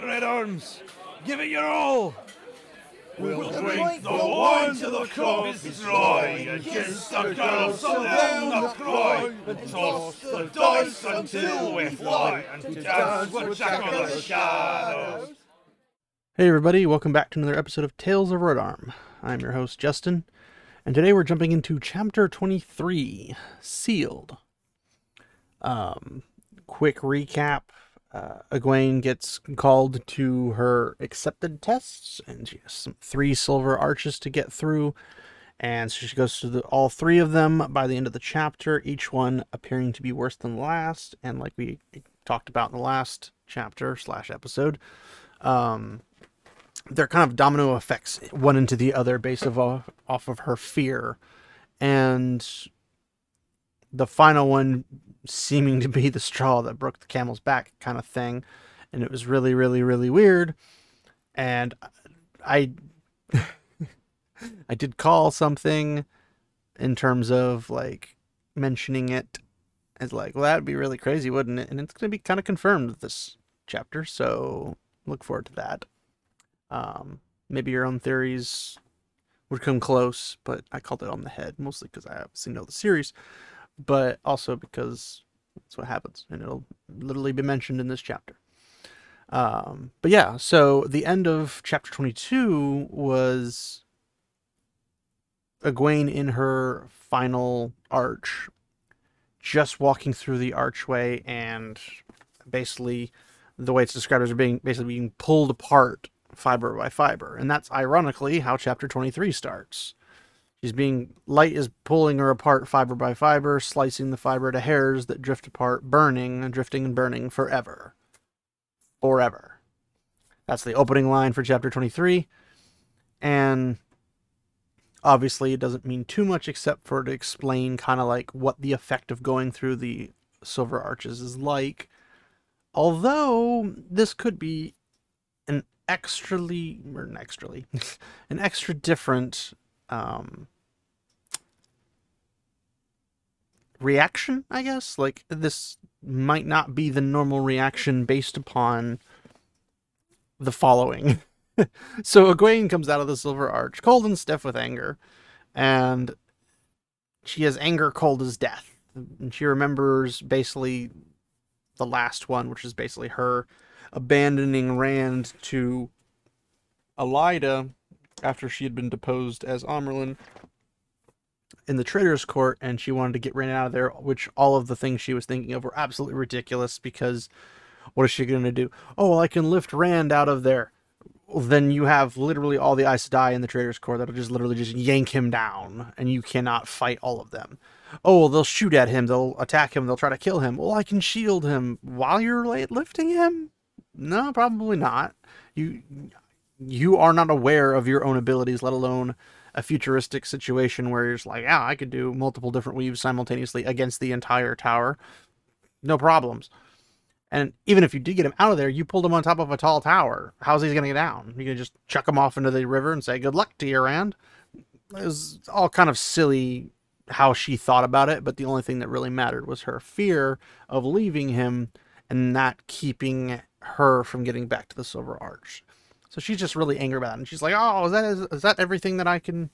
right, Red Arms. Give it your all. We'll drink the wine till the cup is dry, and kiss the girls so down the cry, and toss the dice until we fly, and dance with Jak o' the Shadows. Hey everybody, welcome back to another episode of Tales of Rodarm. I'm your host Justin, and today we're jumping into chapter 23, Sealed. Um, quick recap. Uh, Egwene gets called to her accepted tests, and she has some three silver arches to get through. And so she goes through all three of them by the end of the chapter, each one appearing to be worse than the last. And like we talked about in the last chapter slash episode, um, they're kind of domino effects, one into the other, based off off of her fear, and the final one seeming to be the straw that broke the camel's back, kind of thing, and it was really, really, really weird, and I, I did call something, in terms of like mentioning it, as like, well, that'd be really crazy, wouldn't it? And it's gonna be kind of confirmed this chapter, so look forward to that. Um, maybe your own theories would come close, but I called it on the head mostly because I obviously know the series, but also because that's what happens, and it'll literally be mentioned in this chapter. Um, but yeah, so the end of chapter 22 was Egwene in her final arch, just walking through the archway, and basically the way it's described as being basically being pulled apart fiber by fiber. And that's ironically how chapter 23 starts. She's being light is pulling her apart fiber by fiber, slicing the fiber to hairs that drift apart, burning and drifting and burning forever. Forever. That's the opening line for chapter 23. And obviously, it doesn't mean too much except for to explain kind of like what the effect of going through the silver arches is like. Although this could be an extrally or an extrally an extra different um reaction i guess? Like this might not be the normal reaction based upon the following. So Egwene comes out of the silver arch cold and stiff with anger and she has anger cold as death. And she remembers basically the last one which is basically her abandoning Rand to Elaida after she had been deposed as Amyrlin in the Traitors Court, and she wanted to get Rand out of there, which all of the things she was thinking of were absolutely ridiculous because what is she going to do? Oh, well, I can lift Rand out of there. Well, then you have literally all the Aes Sedai in the Traitors Court that'll just literally just yank him down, and you cannot fight all of them. Oh, well, they'll shoot at him, they'll attack him, they'll try to kill him. Well, I can shield him while you're lifting him? No, probably not. You you are not aware of your own abilities, let alone a futuristic situation where you're just like, yeah, I could do multiple different weaves simultaneously against the entire tower. No problems. And even if you did get him out of there, you pulled him on top of a tall tower. How's he going to get down? You can just chuck him off into the river and say, good luck to your end. It was all kind of silly how she thought about it, but the only thing that really mattered was her fear of leaving him and not keeping her from getting back to the Silver Arch. So she's just really angry about it. And she's like, oh, is that, is, is that everything that I can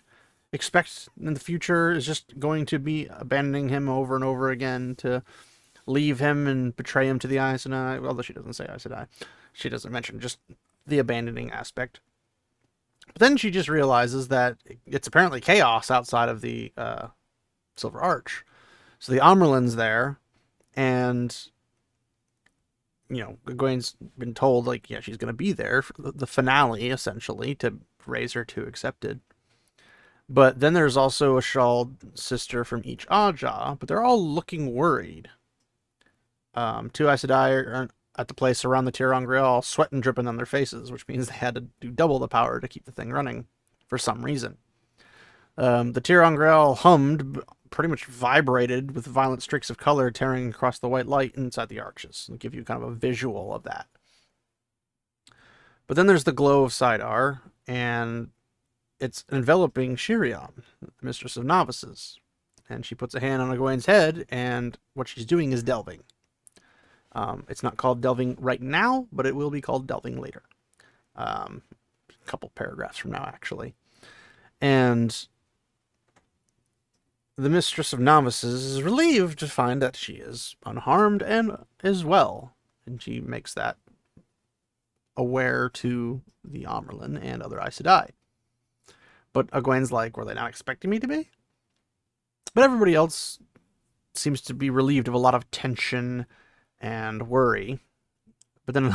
expect in the future? Is just going to be abandoning him over and over again to leave him and betray him to the Aes Sedai? Although she doesn't say Aes Sedai. She doesn't mention just the abandoning aspect. But then she just realizes that it's apparently chaos outside of the uh, Silver Arch. So the Amyrlin's there, and you know, Egwene's been told like, yeah, she's gonna be there for the finale essentially to raise her to accepted. But then there's also a Shald sister from each Ajah, but they're all looking worried. Um, two Aes Sedai are at the place around the ter'angreal, sweating dripping on their faces, which means they had to do double the power to keep the thing running for some reason. Um, the ter'angreal hummed pretty much vibrated with violent streaks of color tearing across the white light inside the arches and give you kind of a visual of that. But then there's the glow of Saidar, and it's enveloping Sheriam, the mistress of novices. And she puts a hand on Egwene's head, and what she's doing is delving. Um, it's not called delving right now, but it will be called delving later. Um, a couple paragraphs from now, actually. And the mistress of novices is relieved to find that she is unharmed and is well. And she makes that aware to the Amyrlin and other Aes Sedai. But Egwene's like, were they not expecting me to be? But everybody else seems to be relieved of a lot of tension and worry. But then,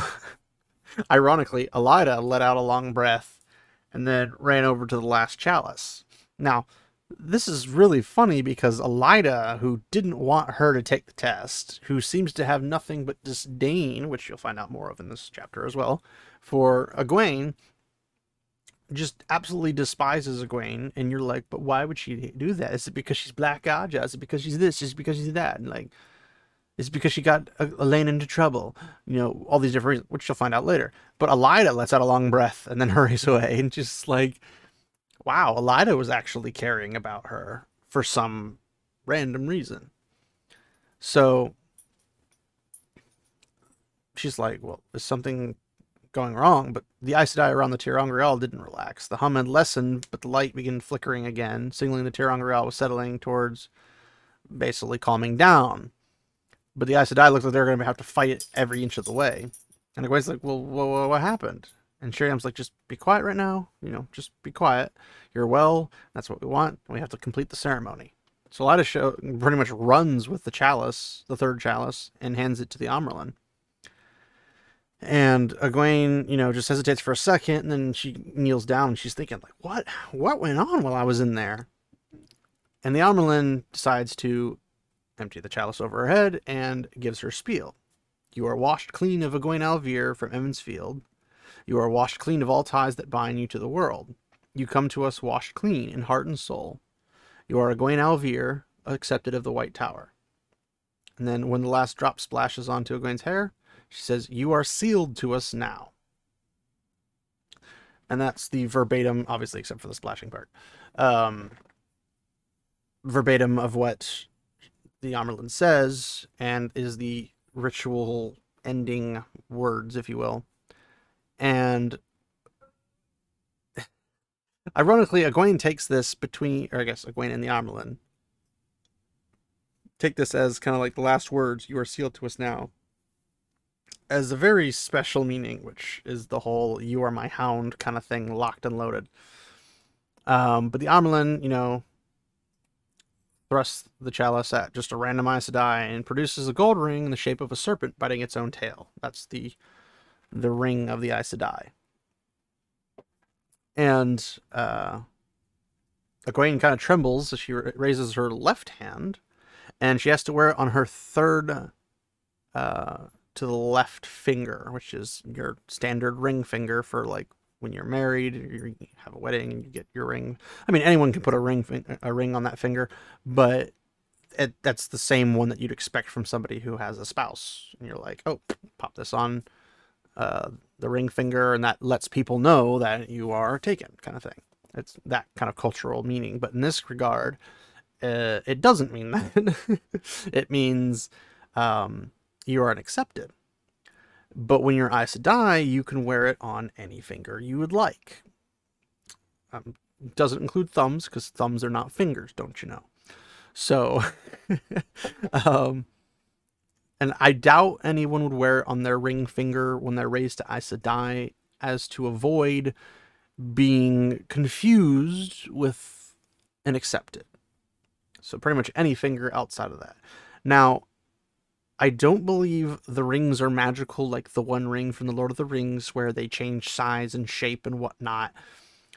ironically, Elaida let out a long breath and then ran over to the last chalice. Now, this is really funny because Elaida, who didn't want her to take the test, who seems to have nothing but disdain, which you'll find out more of in this chapter as well, for Egwene, just absolutely despises Egwene, and you're like, but why would she do that? Is it because she's Black Ajah? Is it because she's this? Is it because she's that? And like, is because she got Elayne into trouble? You know, all these different reasons, which you'll find out later. But Elaida lets out a long breath and then hurries away, and just like wow, Elaida was actually caring about her for some random reason. So she's like, well, is something going wrong? But the Aes Sedai around the ter'angreal didn't relax. The hum had lessened, but the light began flickering again, signaling the ter'angreal was settling towards basically calming down. But the Aes Sedai looked like they're going to have to fight it every inch of the way. And Egwene's like, well, what happened? And Sheriam's like, just be quiet right now. You know, just be quiet. You're well. That's what we want. We have to complete the ceremony. So Elaida show pretty much runs with the chalice, the third chalice, and hands it to the Amyrlin. And Egwene, you know, just hesitates for a second, and then she kneels down and she's thinking, like, what what went on while I was in there? And the Amyrlin decides to empty the chalice over her head and gives her spiel. You are washed clean of Egwene al'Vere from Emond's Field. You are washed clean of all ties that bind you to the world. You come to us washed clean in heart and soul. You are Egwene al'Vere, accepted of the White Tower. And then when the last drop splashes onto Egwene's hair, she says, You are sealed to us now. And that's the verbatim, obviously, except for the splashing part. Um, verbatim of what the Amyrlin says, and is the ritual ending words, if you will. And ironically, Egwene takes this between, or I guess Egwene and the Amyrlin take this as kind of like the last words, you are sealed to us now, as a very special meaning, which is the whole you are my hound kind of thing, locked and loaded. Um, but the Amyrlin, you know, thrusts the chalice at just a random Aes Sedai and produces a gold ring in the shape of a serpent biting its own tail. That's the the ring of the Aes Sedai. And uh, Egwene kind of trembles as she raises her left hand, and she has to wear it on her third uh, to the left finger, which is your standard ring finger for like when you're married, you have a wedding, and you get your ring. I mean, anyone can put a ring a ring on that finger, but it, that's the same one that you'd expect from somebody who has a spouse. And you're like, oh, pop this on uh, the ring finger, and that lets people know that you are taken, kind of thing. It's that kind of cultural meaning. But in this regard, uh, it doesn't mean that. it means um, you are accepted. But when you're Aes Sedai, you can wear it on any finger you would like. Um, doesn't include thumbs because thumbs are not fingers, don't you know? So, um, and I doubt anyone would wear it on their ring finger when they're raised to Aes Sedai as to avoid being confused with and accepted. So pretty much any finger outside of that. Now, I don't believe the rings are magical like the one ring from the Lord of the Rings where they change size and shape and whatnot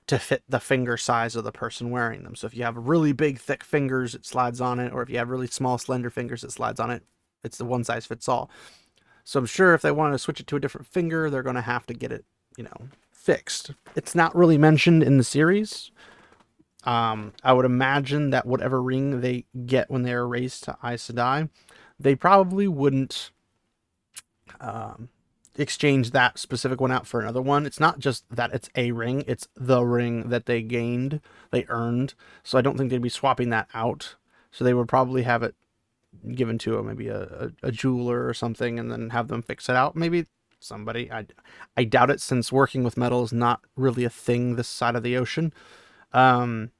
to fit the finger size of the person wearing them. So if you have really big thick fingers, it slides on it, or if you have really small slender fingers, it slides on it it's the one size fits all. So I'm sure if they want to switch it to a different finger, they're going to have to get it, you know, fixed. It's not really mentioned in the series. Um, I would imagine that whatever ring they get when they are raised to Aes Sedai, they probably wouldn't um, exchange that specific one out for another one. It's not just that it's a ring, it's the ring that they gained, they earned. So I don't think they'd be swapping that out. So they would probably have it given to a, maybe a, a, a jeweler or something and then have them fix it out. Maybe somebody. I, I doubt it since working with metal is not really a thing this side of the ocean. Um,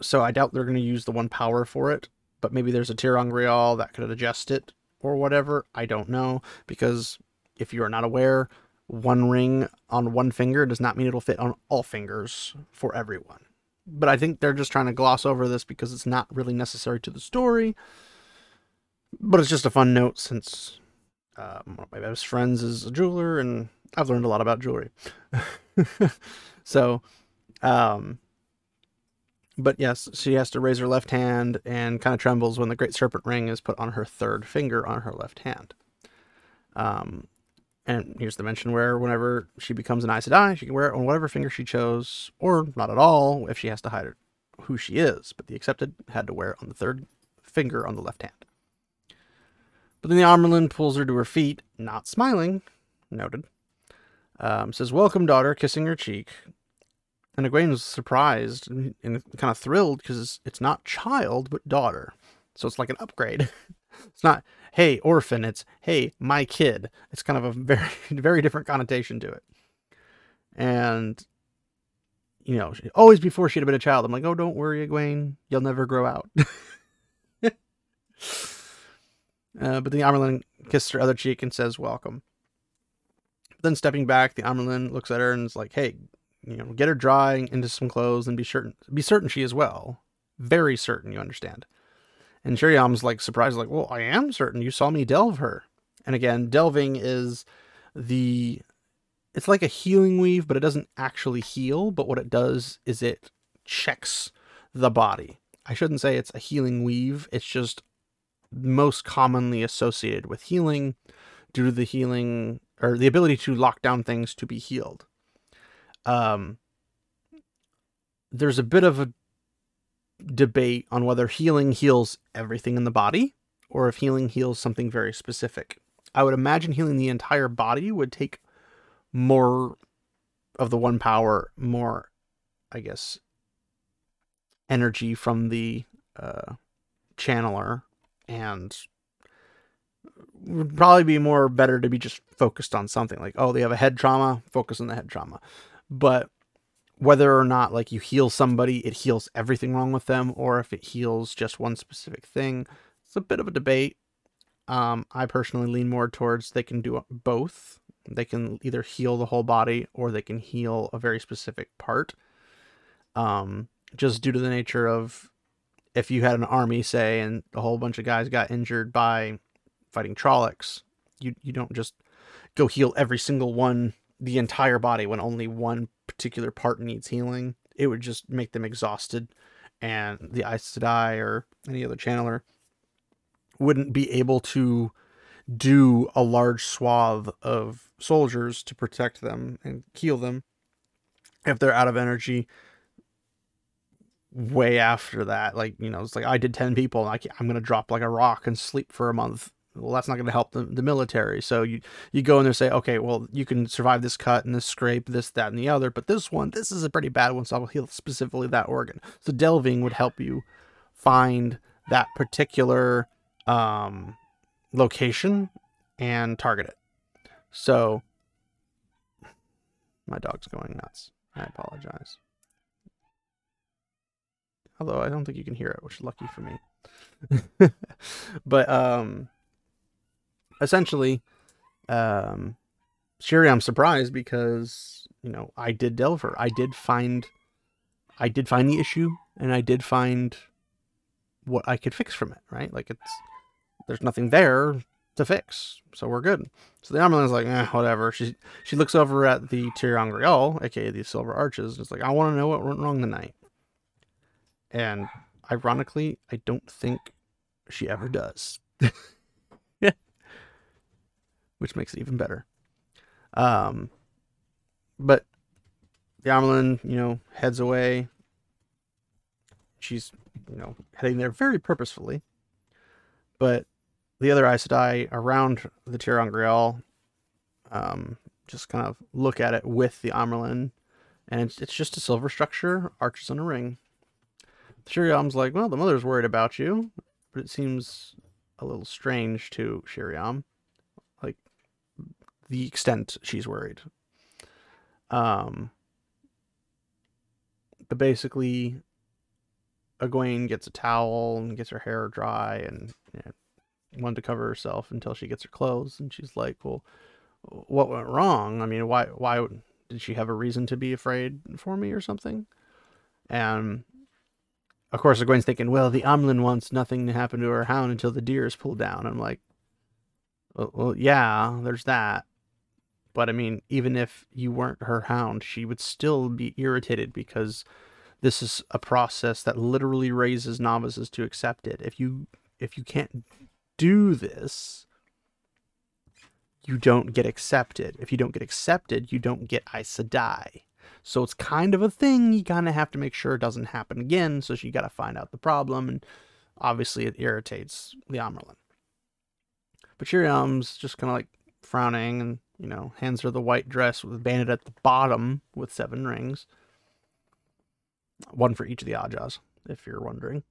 so I doubt they're going to use the one power for it, but maybe there's a ter'angreal that could adjust it or whatever. I don't know because if you are not aware, one ring on one finger does not mean it'll fit on all fingers for everyone. But I think they're just trying to gloss over this because it's not really necessary to the story. But it's just a fun note since uh, one of my best friends is a jeweler and I've learned a lot about jewelry. so, um, but yes, she has to raise her left hand and kind of trembles when the Great Serpent Ring is put on her third finger on her left hand. Um, and here's the mention where whenever she becomes an Aes Sedai, she can wear it on whatever finger she chose, or not at all if she has to hide who she is. But the accepted had to wear it on the third finger on the left hand. But then the Amyrlin pulls her to her feet, not smiling, noted. Um, says, Welcome, daughter, kissing her cheek. And Egwene was surprised and kind of thrilled because it's not child, but daughter. So it's like an upgrade. it's not, hey, orphan. It's, hey, my kid. It's kind of a very, very different connotation to it. And, you know, always before she'd have been a child, I'm like, oh, don't worry, Egwene. You'll never grow out. uh, but the Amyrlin kisses her other cheek and says, welcome. Then stepping back, the Amyrlin looks at her and is like, hey, you know, get her drying into some clothes and be certain, be certain she is well. Very certain, you understand. And Sheriam's like surprised, like, well, I am certain you saw me delve her. And again, delving is the it's like a healing weave, but it doesn't actually heal, but what it does is it checks the body. I shouldn't say it's a healing weave, it's just most commonly associated with healing due to the healing or the ability to lock down things to be healed. Um there's a bit of a debate on whether healing heals everything in the body or if healing heals something very specific. I would imagine healing the entire body would take more of the one power, more, I guess, energy from the uh, channeler, and would probably be more better to be just focused on something like, oh, they have a head trauma, focus on the head trauma. But whether or not like you heal somebody, it heals everything wrong with them, or if it heals just one specific thing. It's a bit of a debate. Um, I personally lean more towards they can do both. They can either heal the whole body or they can heal a very specific part. Um, just due to the nature of if you had an army, say, and a whole bunch of guys got injured by fighting Trollocs, you you don't just go heal every single one the entire body when only one particular part needs healing. It would just make them exhausted, and the Aes Sedai or any other channeler wouldn't be able to do a large swath of soldiers to protect them and heal them if they're out of energy way after that like you know it's like i did 10 people I am to drop like a rock and sleep for a month well that's not going to help the, the military. So you you go in there and say okay well you can survive this cut and this scrape this that and the other but this one this is a pretty bad one so i'll heal specifically that organ. So delving would help you find that particular um location and target it. So my dog's going nuts. I apologize. Although i don't think you can hear it which is lucky for me. But um essentially, um, Sheriam's surprised because you know I did Delver. I did find, I did find the issue, and I did find what I could fix from it. Right, like it's there's nothing there to fix, so we're good. So the Amyrlin's like, eh, whatever. She she looks over at the ter'angreal, aka the Silver Arches, and it's like, I want to know what went wrong tonight. And ironically, I don't think she ever does. which makes it even better. Um, but the Amyrlin, you know, heads away. She's, you know, heading there very purposefully. But the other Aes Sedai around the ter'angreal um, just kind of look at it with the Amyrlin, and it's, it's just a silver structure, arches on a ring. Sheriam's like, well, the mother's worried about you. but it seems a little strange to Sheriam, the extent she's worried. Um, but basically, Egwene gets a towel and gets her hair dry and you know, wanted to cover herself until she gets her clothes, and she's like, "Well, what went wrong? I mean, why why did she have a reason to be afraid for me or something?" And of course, Egwene's thinking, "Well, the Amyrlin wants nothing to happen to her hound until the deer is pulled down." I'm like, well, well, yeah, there's that." But I mean, even if you weren't her hound, she would still be irritated because this is a process that literally raises novices to accept it. If you if you can't do this, you don't get accepted. If you don't get accepted, you don't get Aes Sedai. So it's kind of a thing you kind of have to make sure it doesn't happen again. So you got to find out the problem, and obviously it irritates the. But Sheriam's just kind of like frowning and you know hands her the white dress with a bandit at the bottom with seven rings, one for each of the Ajahs, if you're wondering.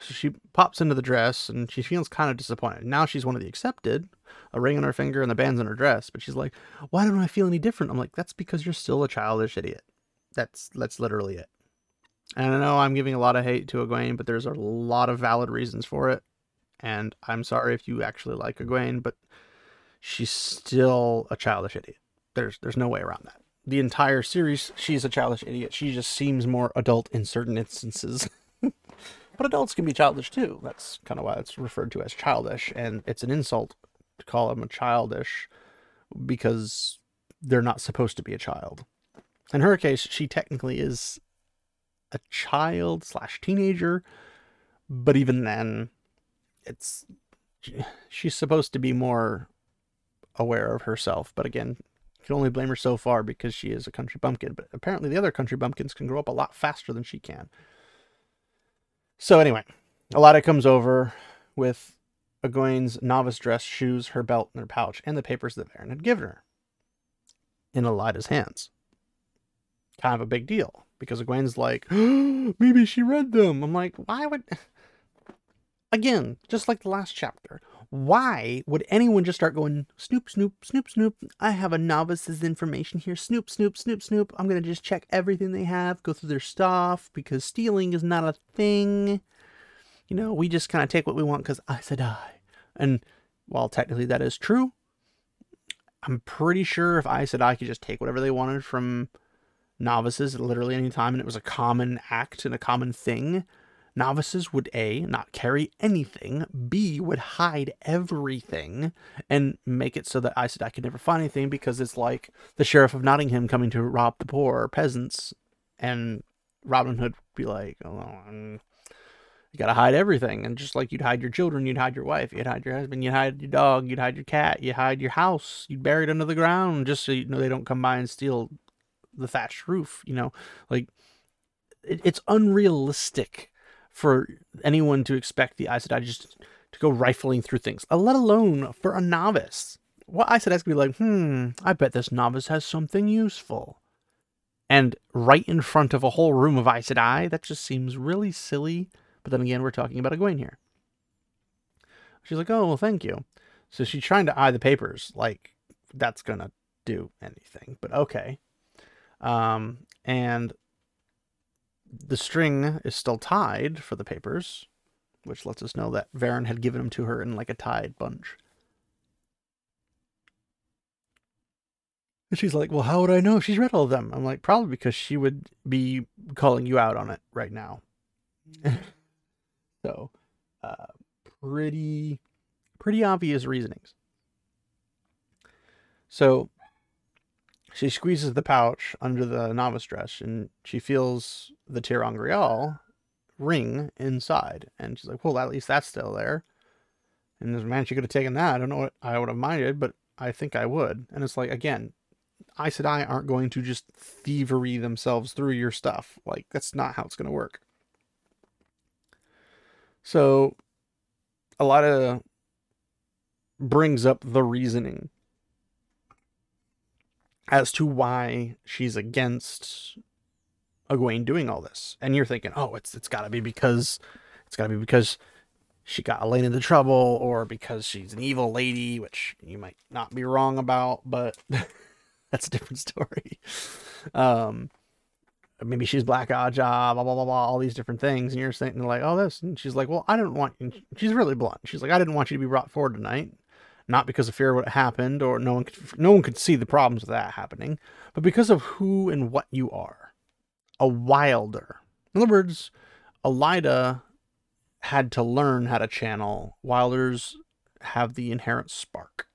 So she pops into the dress and she feels kind of disappointed. Now she's one of the accepted, a ring on her finger and the bands on her dress, but she's like, "Why don't I feel any different?" I'm like, "That's because you're still a childish idiot." That's that's literally it. And I know I'm giving a lot of hate to Egwene, but there's a lot of valid reasons for it. And I'm sorry if you actually like Egwene, but she's still a childish idiot. There's there's no way around that. The entire series, she's a childish idiot. She just seems more adult in certain instances. but adults can be childish too. That's kind of why it's referred to as childish, and it's an insult to call them a childish because they're not supposed to be a child. In her case, she technically is a child slash teenager, but even then, it's she's supposed to be more aware of herself. But again, you can only blame her so far because she is a country bumpkin. But apparently, the other country bumpkins can grow up a lot faster than she can. So anyway, Elaida comes over with Egwene's novice dress, shoes, her belt, and her pouch, and the papers that Verin had given her in Elaida's hands. Kind of a big deal because Egwene's like, maybe she read them. I'm like, why would. Again, just like the last chapter, why would anyone just start going snoop, snoop, snoop, snoop? I have a novice's information here. Snoop, snoop, snoop, snoop. I'm going to just check everything they have, go through their stuff because stealing is not a thing. You know, we just kind of take what we want because i said i And while technically that is true, I'm pretty sure if i said i could just take whatever they wanted from novices at literally any time and it was a common act and a common thing, novices would A, not carry anything, B, would hide everything and make it so that Aes Sedai could never find anything because it's like the Sheriff of Nottingham coming to rob the poor peasants and Robin Hood would be like, oh, um, you gotta hide everything. And just like you'd hide your children, you'd hide your wife, you'd hide your husband, you'd hide your dog, you'd hide your cat, you'd hide your house, you'd bury it under the ground just so you know they don't come by and steal the thatched roof, you know? Like, it, it's unrealistic for anyone to expect the Aes Sedai just to go rifling through things, uh, let alone for a novice. What Aes Sedai could be like, hmm, I bet this novice has something useful. And right in front of a whole room of Aes Sedai, that just seems really silly. But then again, we're talking about Egwene here. She's like, oh, well, thank you. So she's trying to eye the papers, like that's gonna do anything, but okay. Um, and the string is still tied for the papers, which lets us know that Verin had given them to her in like a tied bunch. And she's like, Well, how would I know if she's read all of them? I'm like, Probably because she would be calling you out on it right now. so, uh, pretty, pretty obvious reasonings. So, she squeezes the pouch under the novice dress and she feels the ter'angreal ring inside. And she's like, well, at least that's still there. And this man, she could have taken that. I don't know what I would have minded, but I think I would. And it's like, again, Aes Sedai aren't going to just thievery themselves through your stuff. Like, that's not how it's going to work. So, a lot of brings up the reasoning as to why she's against Egwene doing all this. And you're thinking, oh, it's it's got to be because It's got to be because she got Elayne into trouble or because she's an evil lady, which you might not be wrong about, but that's a different story. Um, maybe she's Black Ajah, blah blah blah blah, all these different things, and you're saying like, oh, this, and she's like, well, I didn't want. She's really blunt. She's like, I didn't want you to be brought forward tonight, not because of fear of what happened, or no one, could, no one could see the problems of that happening, but because of who and what you are, a wilder. In other words, Elaida had to learn how to channel. Wilders have the inherent spark,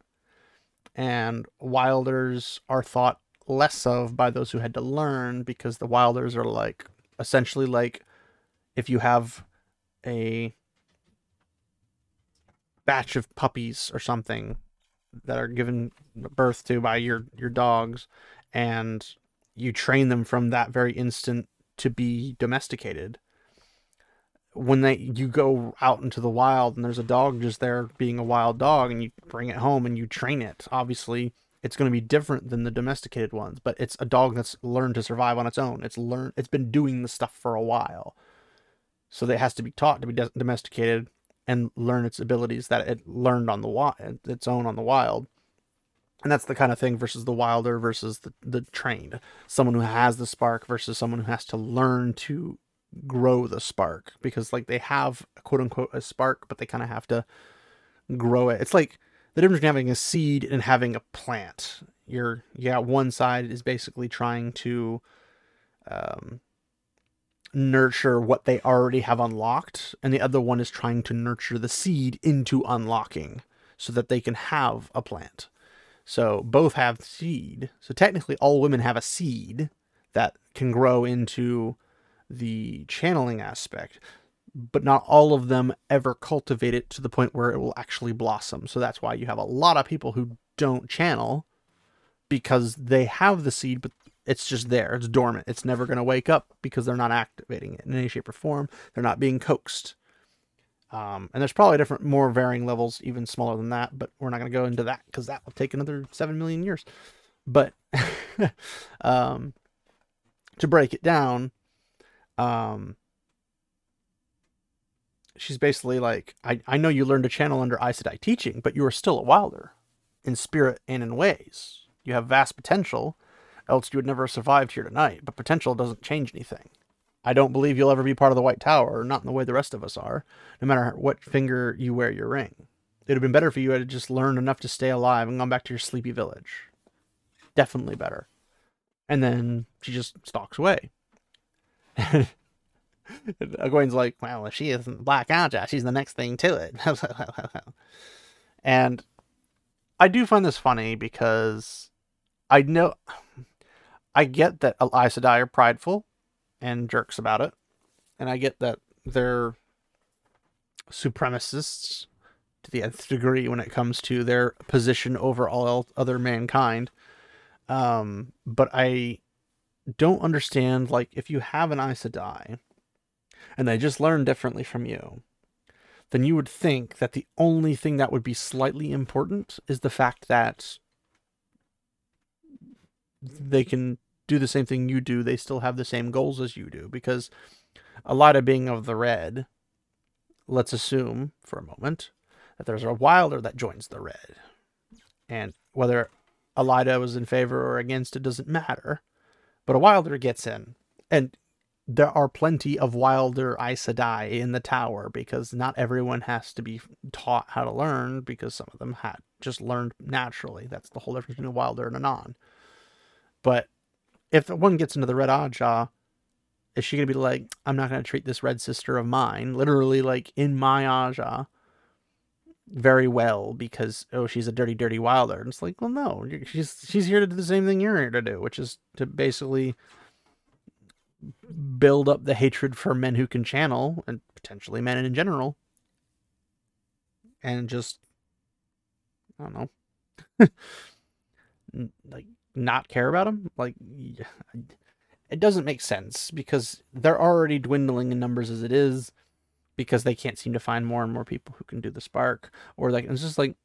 and wilders are thought less of by those who had to learn because the wilders are like essentially like if you have a batch of puppies or something that are given birth to by your your dogs and you train them from that very instant to be domesticated. When they you go out into the wild and there's a dog just there being a wild dog and you bring it home and you train it obviously it's going to be different than the domesticated ones but it's a dog that's learned to survive on its own. It's learned it's been doing the stuff for a while. So that it has to be taught to be domesticated and learn its abilities that it learned on the wild its own on the wild. And that's the kind of thing versus the wilder versus the, the trained. Someone who has the spark versus someone who has to learn to grow the spark because like they have quote unquote a spark but they kind of have to grow it. It's like the difference between having a seed and having a plant. You're yeah one side is basically trying to um, nurture what they already have unlocked and the other one is trying to nurture the seed into unlocking so that they can have a plant so both have seed so technically all women have a seed that can grow into the channeling aspect, but not all of them ever cultivate it to the point where it will actually blossom. So that's why you have a lot of people who don't channel because they have the seed, but it's just there. It's dormant. It's never going to wake up because they're not activating it in any shape or form. They're not being coaxed. Um, and there's probably different, more varying levels, even smaller than that, but we're not going to go into that because that will take another 7 million years. But um, to break it down, um she's basically like I, I know you learned to channel under Aes Sedai teaching, but you are still a wilder in spirit and in ways. You have vast potential, else you would never have survived here tonight, but potential doesn't change anything. I don't believe you'll ever be part of the White Tower, not in the way the rest of us are, no matter what finger you wear your ring. It'd have been better for you had just learned enough to stay alive and gone back to your sleepy village. Definitely better. And then she just stalks away. Egwene's like, well, if she isn't Black Ajah, she's the next thing to it. and I do find this funny because I know I get that Aes Sedai are prideful and jerks about it, and I get that they're supremacists to the nth degree when it comes to their position over all other mankind. Um, but I don't understand like if you have an Aes Sedai and they just learn differently from you, then you would think that the only thing that would be slightly important is the fact that they can do the same thing you do. They still have the same goals as you do because a lot of being of the red, let's assume for a moment that there's a wilder that joins the red. And whether Elaida was in favor or against it doesn't matter but a Wilder gets in. And there are plenty of Wilder Aes Sedai in the tower because not everyone has to be taught how to learn because some of them had just learned naturally. That's the whole difference between a Wilder and a non. But if one gets into the Red Ajah, is she to be like, I'm not to treat this red sister of mine, literally like in my Ajah, very well because oh she's a dirty dirty wilder. And it's like well no she's she's here to do the same thing you're here to do which is to basically build up the hatred for men who can channel and potentially men in general. And just i don't know. Like not care about them like it doesn't make sense because they're already dwindling in numbers as it is because they can't seem to find more and more people who can do the spark or like it's just like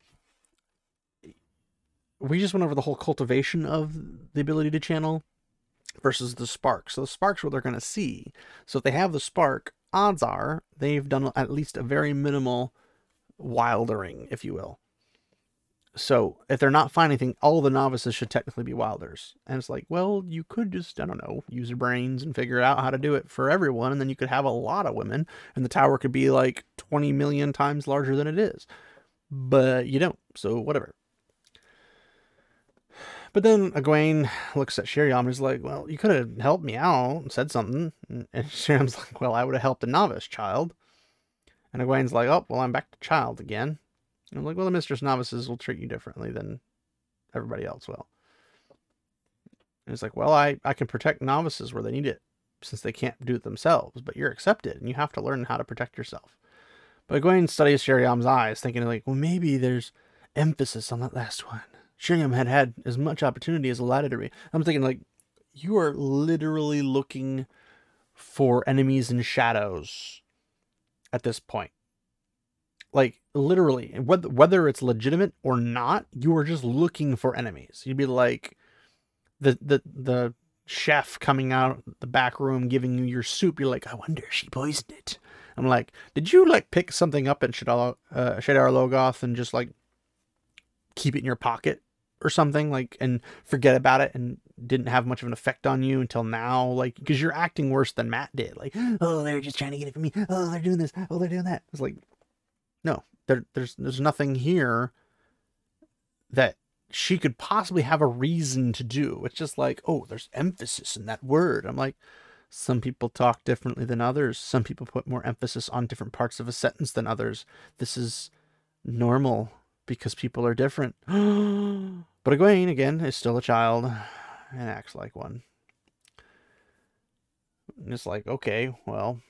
we just went over the whole cultivation of the ability to channel versus the spark. So the spark's what they're going to see. So if they have the spark, odds are they've done at least a very minimal wildering, if you will. So if they're not finding anything, all the novices should technically be wilders. And it's like, well, you could just, I don't know, use your brains and figure out how to do it for everyone, and then you could have a lot of women, and the tower could be like 20 million times larger than it is. But you don't, so whatever. But then Egwene looks at Sheriam and is like, Well, you could have helped me out and said something. And Sheriam's like, Well, I would have helped a novice child. And Egwene's like, Oh, well, I'm back to child again. And I'm like, Well, the mistress novices will treat you differently than everybody else will. And it's like, Well, I, I can protect novices where they need it since they can't do it themselves, but you're accepted and you have to learn how to protect yourself. But Egwene studies Sheriam's eyes, thinking, like, Well, maybe there's emphasis on that last one. Sheriam had had as much opportunity as allotted to me. I'm thinking, like, you are literally looking for enemies in shadows at this point. Like, literally, whether, whether it's legitimate or not, you are just looking for enemies. You'd be like the, the, the chef coming out the back room giving you your soup. You're like, I wonder she poisoned it. I'm like, did you like pick something up at Shadar, uh, Logoth and just like keep it in your pocket or something like and forget about it and didn't have much of an effect on you until now like because you're acting worse than Mat did like oh they're just trying to get it from me oh they're doing this oh they're doing that it's like no there, there's there's nothing here that she could possibly have a reason to do. It's just like oh there's emphasis in that word. I'm like some people talk differently than others. Some people put more emphasis on different parts of a sentence than others. This is normal because people are different. But Egwene, again, is still a child and acts like one. And it's like, okay, well,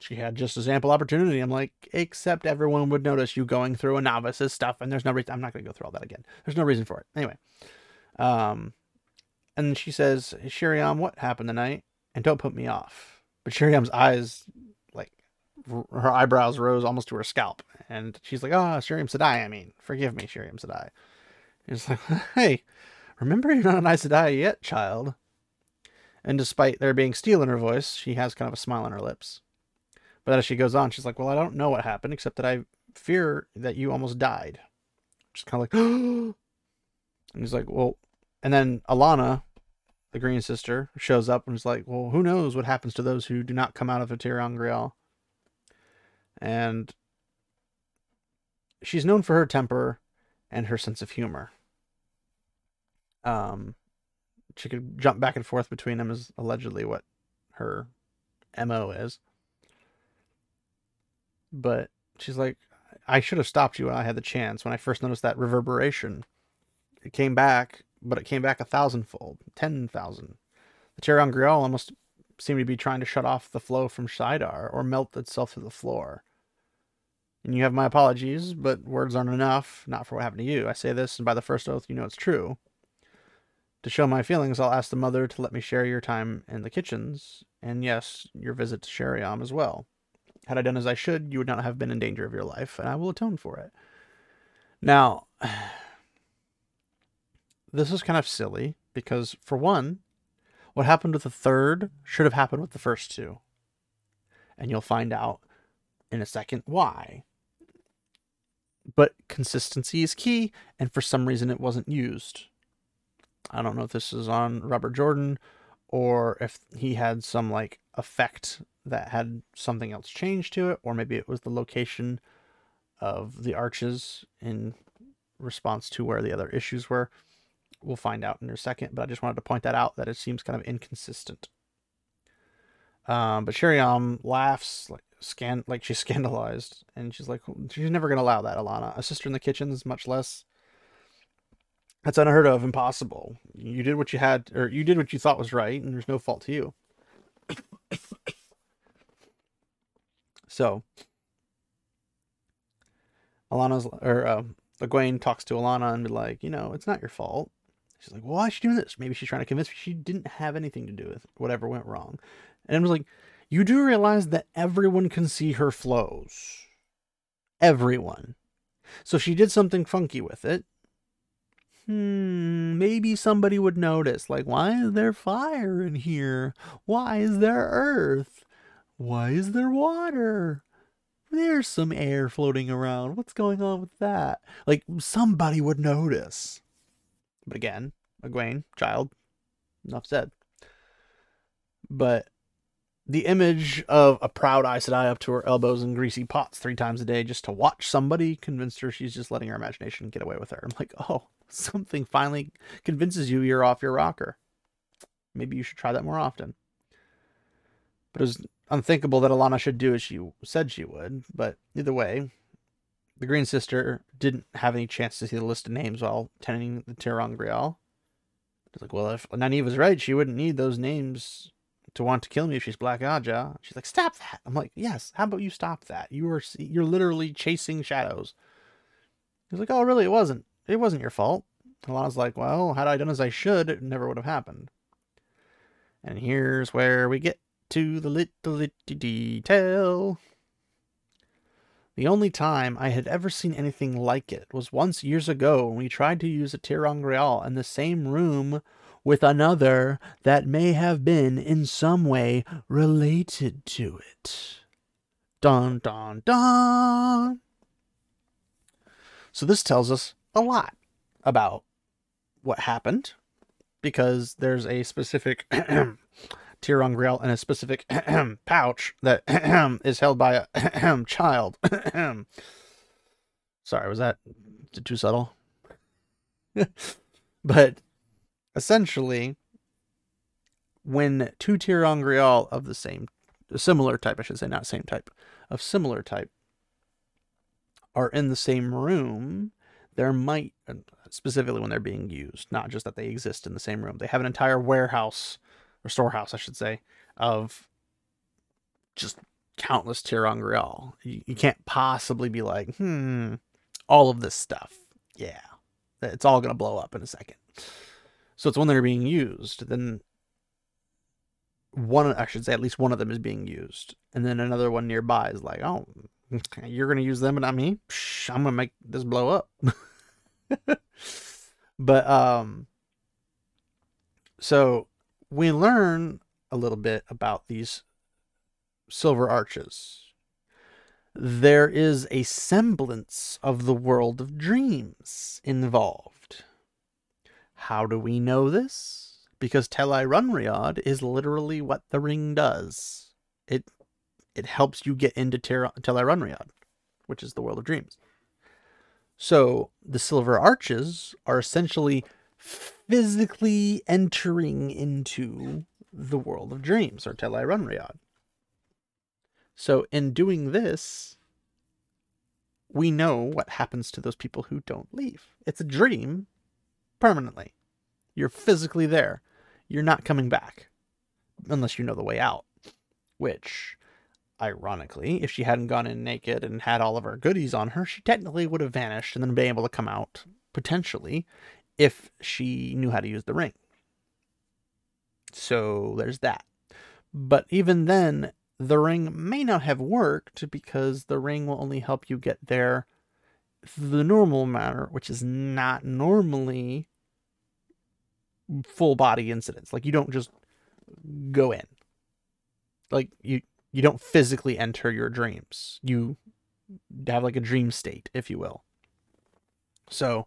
she had just as ample opportunity. I'm like, except everyone would notice you going through a novice's stuff, and there's no reason. I'm not going to go through all that again. There's no reason for it. Anyway, um, and she says, Sheriam, what happened tonight? And don't put me off. But Sheriam's eyes, like, her eyebrows rose almost to her scalp, and she's like, "Ah, oh, Sheriam Sedai. I mean, forgive me, Sheriam Sedai." It's like, hey, remember you're not an Aes Sedai yet, child. And despite there being steel in her voice, she has kind of a smile on her lips. But as she goes on, she's like, well, I don't know what happened, except that I fear that you almost died. Just kind of like, and he's like, well, and then Alanna, the Green Sister, shows up and is like, well, who knows what happens to those who do not come out of a ter'angreal. And she's known for her temper and her sense of humor. Um, she could jump back and forth between them is allegedly what her mo is. But she's like, I should have stopped you when I had the chance. When I first noticed that reverberation, it came back, but it came back a thousandfold, ten thousand. The ter'angreal almost seemed to be trying to shut off the flow from Saidar or melt itself to the floor. And you have my apologies, but words aren't enough, not for what happened to you. I say this, and by the first oath, you know it's true. To show my feelings, I'll ask the mother to let me share your time in the kitchens, and yes, your visit to Sheriam as well. Had I done as I should, you would not have been in danger of your life, and I will atone for it. Now, this is kind of silly because, for one, what happened with the third should have happened with the first two. And you'll find out in a second why. But consistency is key, and for some reason it wasn't used. I don't know if this is on Robert Jordan or if he had some like effect that had something else changed to it, or maybe it was the location of the arches in response to where the other issues were. We'll find out in a second, but I just wanted to point that out that it seems kind of inconsistent. Um, but Sheriam laughs like scan like she's scandalized, and she's like, she's never gonna allow that, Alanna. A sister in the kitchen is much less. That's unheard of, impossible. You did what you had, or you did what you thought was right, and there's no fault to you. So, Alanna's or uh, Egwene talks to Alanna and be like, you know, it's not your fault. She's like, well, why is she doing this? Maybe she's trying to convince me she didn't have anything to do with whatever went wrong. And I was like, you do realize that everyone can see her flows. Everyone. So she did something funky with it, hmm, maybe somebody would notice. Like, why is there fire in here? Why is there earth? Why is there water? There's some air floating around. What's going on with that? Like, somebody would notice. But again, Egwene, child, enough said. But the image of a proud Aes Sedai up to her elbows in greasy pots three times a day just to watch somebody convinced her she's just letting her imagination get away with her. I'm like, oh, something finally convinces you you're off your rocker. Maybe you should try that more often. But it was unthinkable that Alanna should do as she said she would. But either way, the Green Sister didn't have any chance to see the list of names while tending the ter'angreal. It's like, well, if Nynaeve was right, she wouldn't need those names to want to kill me if she's Black Ajah. She's like, stop that. I'm like, yes. How about you stop that? You are you're literally chasing shadows. He's like, oh, really? It wasn't. It wasn't your fault. Alanna's like, well, had I done as I should, it never would have happened. And here's where we get to the little, little detail. The only time I had ever seen anything like it was once years ago when we tried to use a ter'angreal in the same room with another that may have been in some way related to it. Dun dun dun. So this tells us a lot about what happened because there's a specific ter'angreal in a specific pouch that is held by a child. Sorry, was that too subtle? but essentially, when two ter'angreal of the same, similar type, I should say, not same type, of similar type, are in the same room, there might, specifically when they're being used, not just that they exist in the same room, they have an entire warehouse or storehouse, I should say, of just countless ter'angreal. You, you can't possibly be like, hmm, all of this stuff. Yeah, it's all going to blow up in a second. So it's when they're being used. Then one, I should say, at least one of them is being used, and then another one nearby is like, "Oh, you're gonna use them, but not me. Psh, I'm gonna make this blow up." but um, so we learn a little bit about these silver arches. There is a semblance of the world of dreams involved. How do we know this? Because Tel'aran'rhiod is literally what the ring does. It it helps you get into Ter- Tel'aran'rhiod, which is the world of dreams. So the silver arches are essentially physically entering into the world of dreams or Tel'aran'rhiod. So in doing this, we know what happens to those people who don't leave. It's a dream permanently. You're physically there. You're not coming back unless you know the way out. Which, ironically, if she hadn't gone in naked and had all of her goodies on her, she technically would have vanished and then been able to come out potentially if she knew how to use the ring. So there's that. But even then, the ring may not have worked because the ring will only help you get there the normal manner, which is not normally full body incidents. Like you don't just go in. Like you you don't physically enter your dreams. You have like a dream state, if you will. So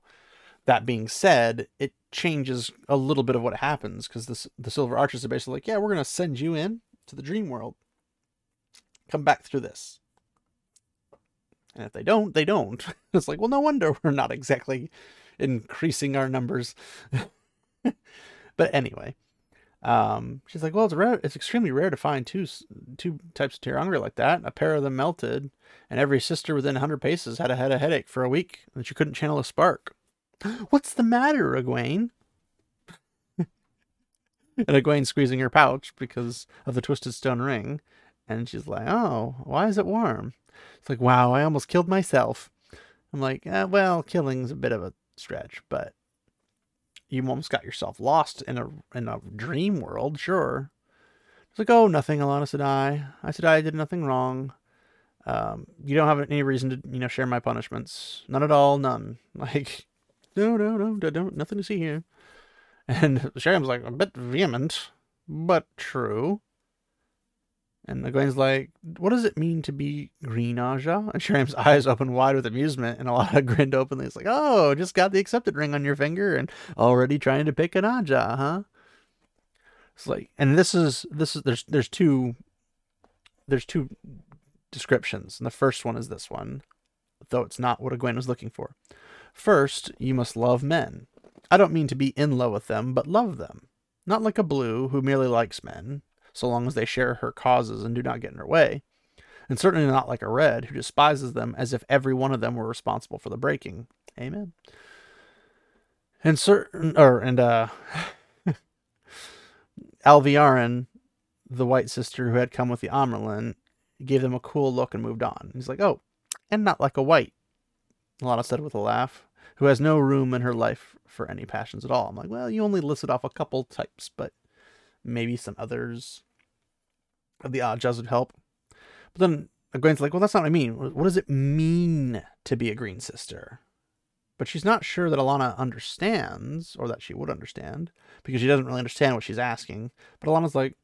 that being said, it changes a little bit of what happens because the the silver archers are basically like, yeah, we're gonna send you in to the dream world. Come back through this. And if they don't, they don't. It's like, well, no wonder we're not exactly increasing our numbers. but anyway, um, she's like, well, it's rare. It's extremely rare to find two two types of ter'angreal like that. A pair of them melted, and every sister within 100 paces had a had a headache for a week, and she couldn't channel a spark. What's the matter, Egwene? and Egwene squeezing her pouch because of the twisted stone ring, and she's like, "Oh, why is it warm?" It's like, "Wow, I almost killed myself." I'm like, eh, "Well, killing's a bit of a stretch, but you almost got yourself lost in a in a dream world, sure. It's like, oh, nothing, Alanna Sedai. I said I did nothing wrong. Um, you don't have any reason to, you know, share my punishments. None at all, none. Like, no, no, no, don't, nothing to see here. And Sheriam's like a bit vehement, but true. And Egwene's like, what does it mean to be green, Ajah? And Sheriam's eyes open wide with amusement, and Alanna grinned openly. It's like, oh, just got the accepted ring on your finger and already trying to pick an Ajah, huh? It's like, and this is this is there's there's two there's two descriptions, and the first one is this one, though it's not what Egwene was looking for. First, you must love men. I don't mean to be in love with them, but love them. Not like a blue who merely likes men, so long as they share her causes and do not get in her way. And certainly not like a red who despises them as if every one of them were responsible for the breaking. Amen. And certain or and uh Alviarin, the white sister who had come with the Amyrlin, gave them a cool look and moved on. He's like, Oh, and not like a white. Alanna said with a laugh, who has no room in her life for any passions at all. I'm like, well, you only listed off a couple types, but maybe some others of the odd jobs would help. But then Egwene's like, well, that's not what I mean. What does it mean to be a green sister? But she's not sure that Alanna understands, or that she would understand, because she doesn't really understand what she's asking. But Alanna's like,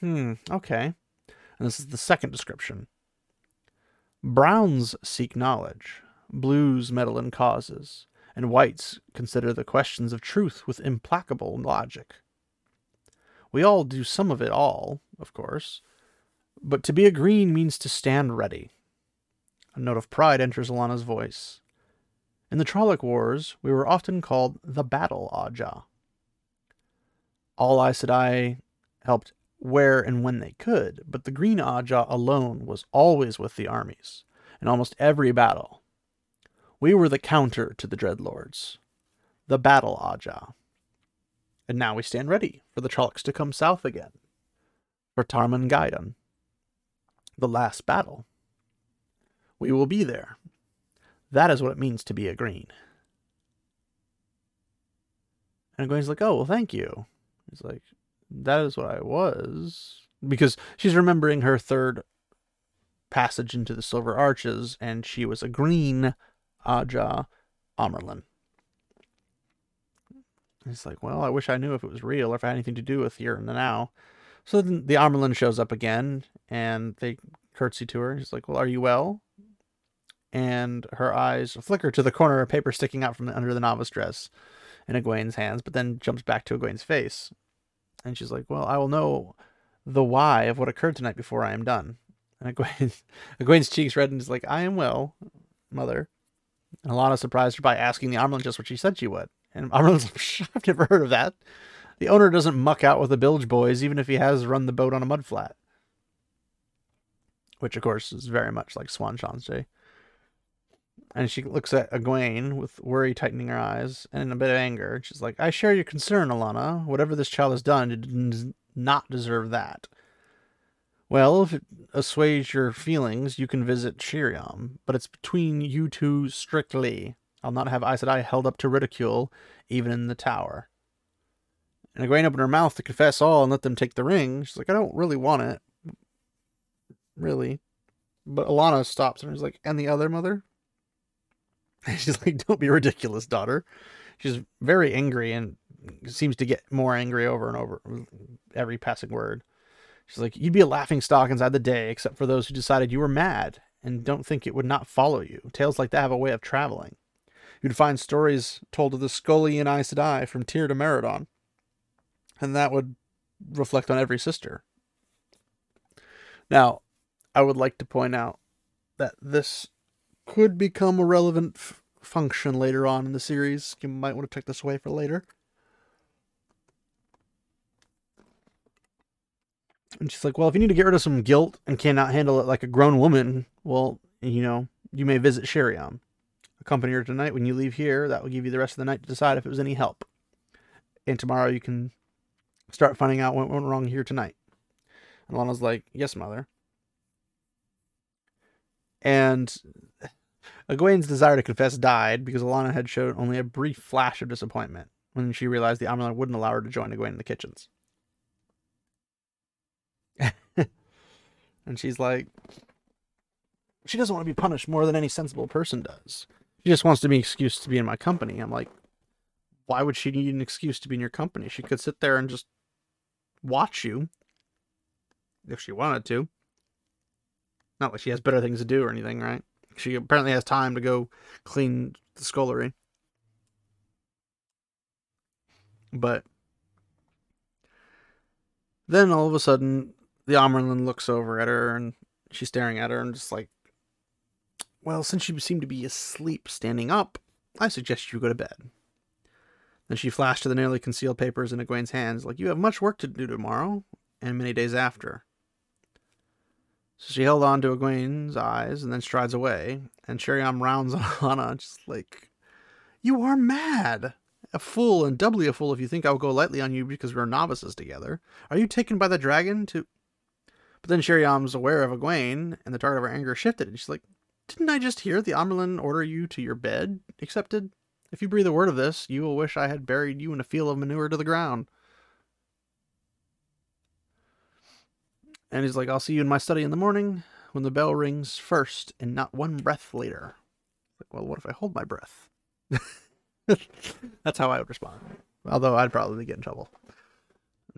hmm, okay. And this is the second description. Browns seek knowledge, blues meddle in causes, and whites consider the questions of truth with implacable logic. We all do some of it all, of course, but to be a green means to stand ready. A note of pride enters Alanna's voice. In the Trolloc Wars, we were often called the Battle Ajah. All Aes Sedai helped where and when they could, but the Green Ajah alone was always with the armies, in almost every battle. We were the counter to the Dreadlords, the Battle Ajah. And now we stand ready for the Trollocs to come south again. For Tarmon Gai'don. The last battle. We will be there. That is what it means to be a green. And Egwene's like, oh, well, thank you. He's like, that is what I was. Because she's remembering her third passage into the Silver Arches, and she was a green Ajah Amyrlin. He's like, well, I wish I knew if it was real or if it had anything to do with here and now. So then the Amyrlin shows up again and they curtsy to her. She's like, well, are you well? And her eyes flicker to the corner of paper sticking out from under the novice dress in Egwene's hands, but then jumps back to Egwene's face. And she's like, well, I will know the why of what occurred tonight before I am done. And Egwene, Egwene's cheeks redden is like, I am well, mother. And Alanna surprised her by asking the Amyrlin just what she said she would. And Amyrlin's like, I've never heard of that. The owner doesn't muck out with the bilge boys, even if he has run the boat on a mud flat. Which, of course, is very much like Swan Siuan Sanche. Eh? And she looks at Egwene with worry tightening her eyes and a bit of anger. She's like, I share your concern, Alanna. Whatever this child has done, it does not deserve that. Well, if it assuages your feelings, you can visit Sheriam, but it's between you two strictly. I'll not have Aes Sedai held up to ridicule, even in the tower. And Egwene opened her mouth to confess all and let them take the ring. She's like, I don't really want it. Really. But Alanna stops and is like, and the other mother? And she's like, don't be ridiculous, daughter. She's very angry and seems to get more angry over and over every passing word. She's like, you'd be a laughing stock inside the day, except for those who decided you were mad and don't think it would not follow you. Tales like that have a way of traveling. You'd find stories told of the Scully and Aes Sedai from Tear to Maradon. And that would reflect on every sister. Now, I would like to point out that this could become a relevant f- function later on in the series. You might want to take this away for later. And she's like, Well, if you need to get rid of some guilt and cannot handle it like a grown woman, well, you know, you may visit Sheriam. Accompany her tonight when you leave here. That will give you the rest of the night to decide if it was any help. And tomorrow you can start finding out what went wrong here tonight. And Alanna's like, Yes, mother. And Egwene's desire to confess died because Alanna had showed only a brief flash of disappointment when she realized the Amyrlin wouldn't allow her to join Egwene in the kitchens. And she's like, she doesn't want to be punished more than any sensible person does. She just wants to be excused to be in my company. I'm like, why would she need an excuse to be in your company? She could sit there and just watch you if she wanted to. Not like she has better things to do or anything, right? She apparently has time to go clean the scullery. But then all of a sudden, the Amyrlin looks over at her and she's staring at her and just like, well, since you seem to be asleep standing up, I suggest you go to bed. Then she flashed to the nearly concealed papers in Egwene's hands, like, You have much work to do tomorrow and many days after. So she held on to Egwene's eyes and then strides away, and Sheriam rounds on Alanna, just like, You are mad! A fool, and doubly a fool if you think I will go lightly on you because we're novices together. Are you taken by the dragon to. But then Sheriam's aware of Egwene, and the target of her anger shifted, and she's like, Didn't I just hear the Amyrlin order you to your bed? Accepted? If you breathe a word of this, you will wish I had buried you in a field of manure to the ground. And he's like, I'll see you in my study in the morning when the bell rings first and not one breath later. Like, well, what if I hold my breath? That's how I would respond. Although I'd probably get in trouble.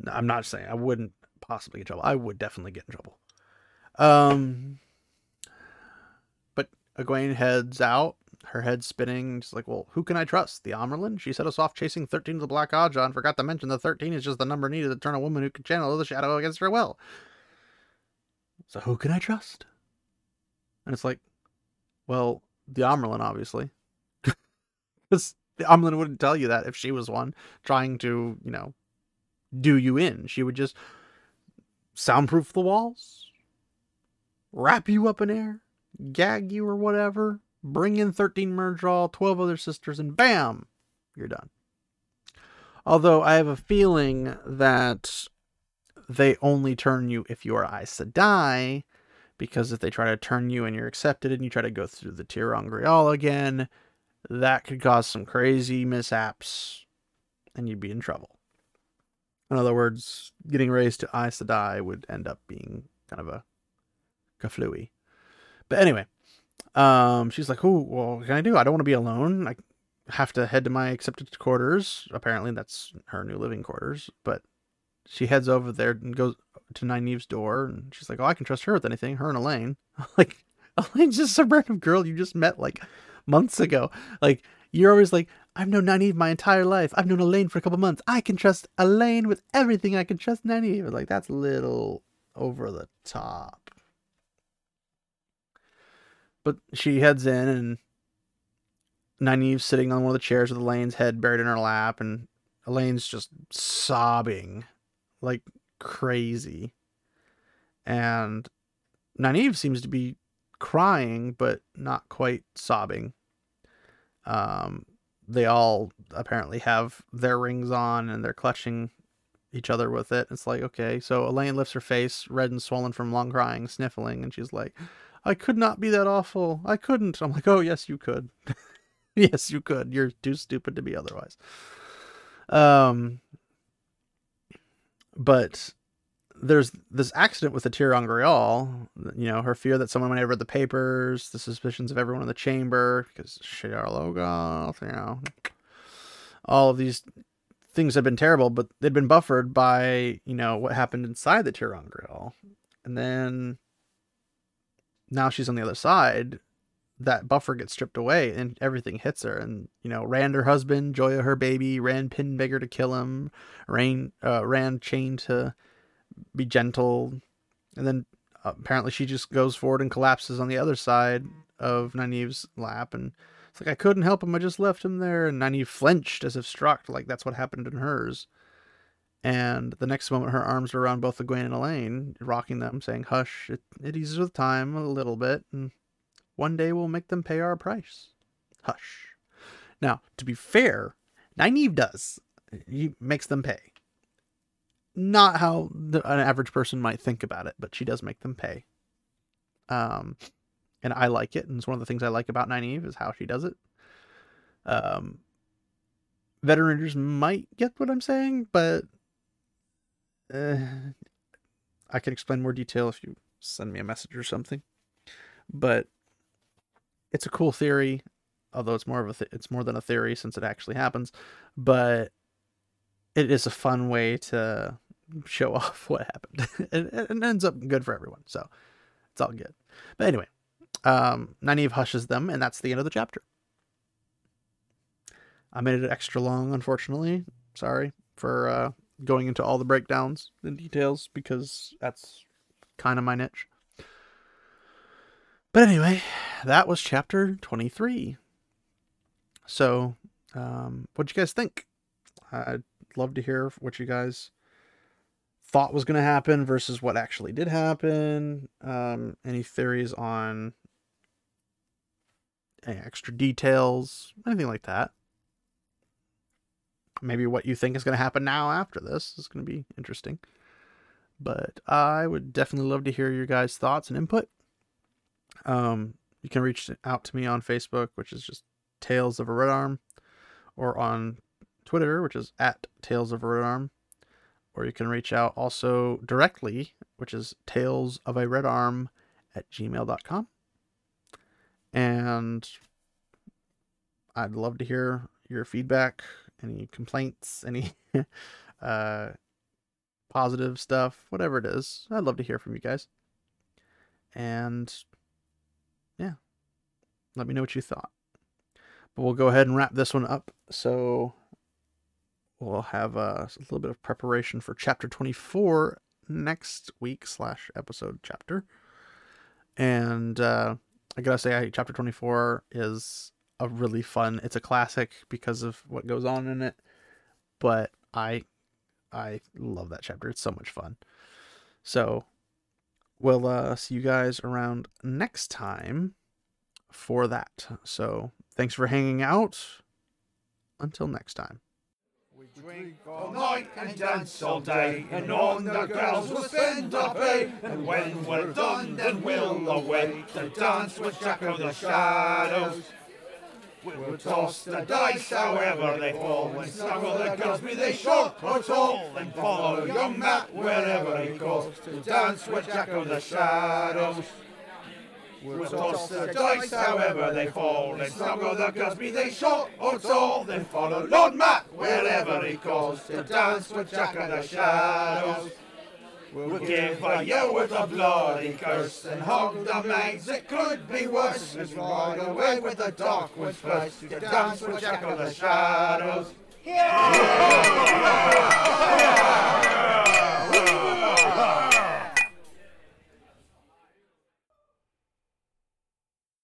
I'm not saying I wouldn't possibly get in trouble. I would definitely get in trouble. Um, but Egwene heads out her head spinning. She's like, well, who can I trust? The Amyrlin? She set us off chasing 13 of the Black Ajah and forgot to mention the 13 is just the number needed to turn a woman who can channel the shadow against her will. So who can I trust? And it's like, well, the Amyrlin, obviously. Because the Amyrlin wouldn't tell you that if she was one trying to, you know, do you in. She would just soundproof the walls, wrap you up in air, gag you or whatever, bring in 13 Myrddraal, 12 other sisters, and bam, you're done. Although I have a feeling that they only turn you if you are Aes Sedai, because if they try to turn you and you're accepted and you try to go through the ter'angreal again, that could cause some crazy mishaps and you'd be in trouble. In other words, getting raised to Aes Sedai would end up being kind of a kaflooey. But anyway, um, she's like, "Oh, well, what can I do? I don't want to be alone. I have to head to my accepted quarters. Apparently, that's her new living quarters." But she heads over there and goes to Nynaeve's door, and she's like, "Oh, I can trust her with anything. Her and Elayne. like, Elayne's just a random girl you just met like months ago. Like, you're always like, I've known Nynaeve my entire life. I've known Elayne for a couple months. I can trust Elayne with everything. I can trust Nynaeve. Like, that's a little over the top." But she heads in and Nynaeve's sitting on one of the chairs with Elayne's head buried in her lap, and Elayne's just sobbing like crazy. And Nynaeve seems to be crying, but not quite sobbing. Um, they all apparently have their rings on and they're clutching each other with it. It's like, okay, so Elayne lifts her face, red and swollen from long crying, sniffling, and she's like, I could not be that awful. I couldn't. I'm like, oh, yes, you could. yes, you could. You're too stupid to be otherwise. Um, but there's this accident with the ter'angreal. You know, her fear that someone might have read the papers, the suspicions of everyone in the chamber, because Shadar Logoth, you know, all of these things had been terrible, but they'd been buffered by, you know, what happened inside the ter'angreal. And then now she's on the other side, that buffer gets stripped away and everything hits her. And, you know, Rand, her husband, Joya, her baby, Rand pinned Bigger to kill him, Rain, uh, Rand chained to be gentle. And then apparently she just goes forward and collapses on the other side of Nynaeve's lap. And it's like, I couldn't help him. I just left him there. And Nynaeve flinched as if struck, like that's what happened in hers. And the next moment, her arms are around both Egwene and Elayne, rocking them, saying, Hush, it, it eases with time a little bit, and one day we'll make them pay our price. Hush. Now, to be fair, Nynaeve does. He makes them pay. Not how the, an average person might think about it, but she does make them pay. Um, and I like it, and it's one of the things I like about Nynaeve is how she does it. Um, veteran might get what I'm saying, but uh, I can explain more detail if you send me a message or something. But it's a cool theory, although it's more of a th- it's more than a theory since it actually happens. But it is a fun way to show off what happened, and it ends up good for everyone. So It's all good. But anyway, um, Nynaeve hushes them, and that's the end of the chapter. I made it extra long, unfortunately. Sorry for uh, going into all the breakdowns and details because that's kind of my niche. But anyway, that was chapter 23. So, um, what'd you guys think? I'd love to hear what you guys thought was going to happen versus what actually did happen. Um, any theories on any extra details, anything like that. Maybe what you think is going to happen now after this is going to be interesting. But I would definitely love to hear your guys' thoughts and input. Um, you can reach out to me on Facebook, which is just Tales of a Red Arm, or on Twitter, which is at Tales of a Red Arm, or you can reach out also directly, which is Tales of a Red Arm at gmail.com. And I'd love to hear your feedback, any complaints, any uh, positive stuff, whatever it is. I'd love to hear from you guys. And yeah, let me know what you thought. But we'll go ahead and wrap this one up. So we'll have uh, a little bit of preparation for chapter 24 next week slash episode chapter. And uh, I gotta say, chapter 24 is a really fun. It's a classic because of what goes on in it, but I I love that chapter. It's so much fun. So we'll uh, see you guys around next time for that. So thanks for hanging out. Until next time. We drink all night and dance all day, and on the girls will spend our pay. And when we're done, then we'll away. to dance with Jak o' the Shadows. We'll toss the dice however they fall, and snuggle the girls, be they short or tall, and follow young Mat wherever he goes to dance with Jak o' the Shadows. We'll toss the dice however they fall, and snuggle the girls, be they short or tall, then follow Lord Mat wherever he goes to dance with Jak o' the Shadows. We'll give a yell with a bloody curse and hog the maids. It could be worse. as ride away with the dark woods first to dance with Jak o' the Shadows. Yeah!